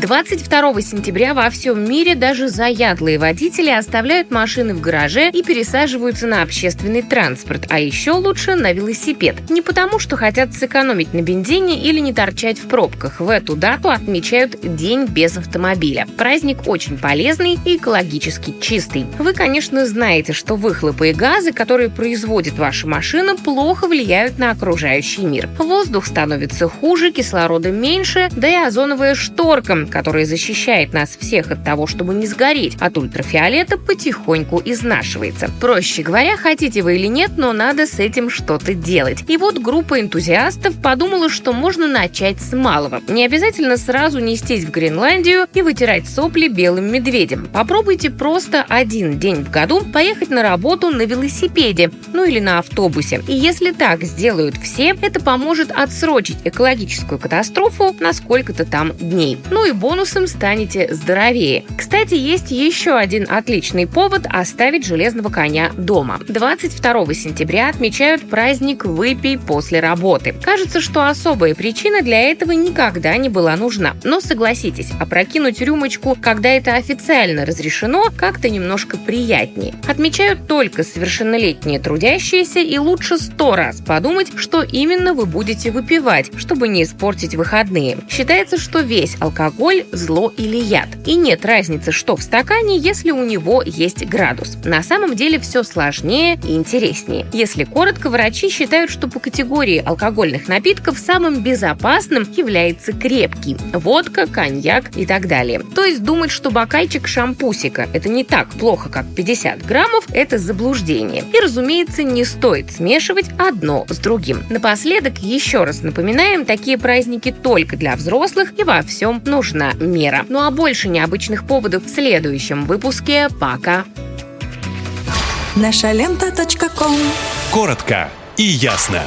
22 сентября во всем мире даже заядлые водители оставляют машины в гараже и пересаживаются на общественный транспорт, а еще лучше на велосипед. Не потому, что хотят сэкономить на бензине или не торчать в пробках. В эту дату отмечают День без автомобиля. Праздник очень полезный и экологически чистый. Вы, конечно, знаете, что выхлопы и газы, которые производит ваша машина, плохо влияют на окружающий мир. Воздух становится хуже, кислорода меньше, да и озоновая шторка который защищает нас всех от того, чтобы не сгореть от ультрафиолета, потихоньку изнашивается. Проще говоря, хотите вы или нет, но надо с этим что-то делать. И вот группа энтузиастов подумала, что можно начать с малого. Не обязательно сразу нестись в Гренландию и вытирать сопли белым медведем. Попробуйте просто один день в году поехать на работу на велосипеде, ну или на автобусе. И если так сделают все, это поможет отсрочить экологическую катастрофу на сколько-то там дней. Ну и бонусом станете здоровее. Кстати, есть еще один отличный повод оставить железного коня дома. 22 сентября отмечают праздник «Выпей после работы». Кажется, что особая причина для этого никогда не была нужна. Но согласитесь, опрокинуть рюмочку, когда это официально разрешено, как-то немножко приятнее. Отмечают только совершеннолетние трудящиеся и лучше сто раз подумать, что именно вы будете выпивать, чтобы не испортить выходные. Считается, что весь алкоголь алкоголь – зло или яд. И нет разницы, что в стакане, если у него есть градус. На самом деле все сложнее и интереснее. Если коротко, врачи считают, что по категории алкогольных напитков самым безопасным является крепкий – водка, коньяк и так далее. То есть думать, что бокальчик шампусика – это не так плохо, как 50 граммов – это заблуждение. И, разумеется, не стоит смешивать одно с другим. Напоследок еще раз напоминаем, такие праздники только для взрослых и во всем нужны нужна мера. Ну а больше необычных поводов в следующем выпуске. Пока! Наша лента. Коротко и ясно.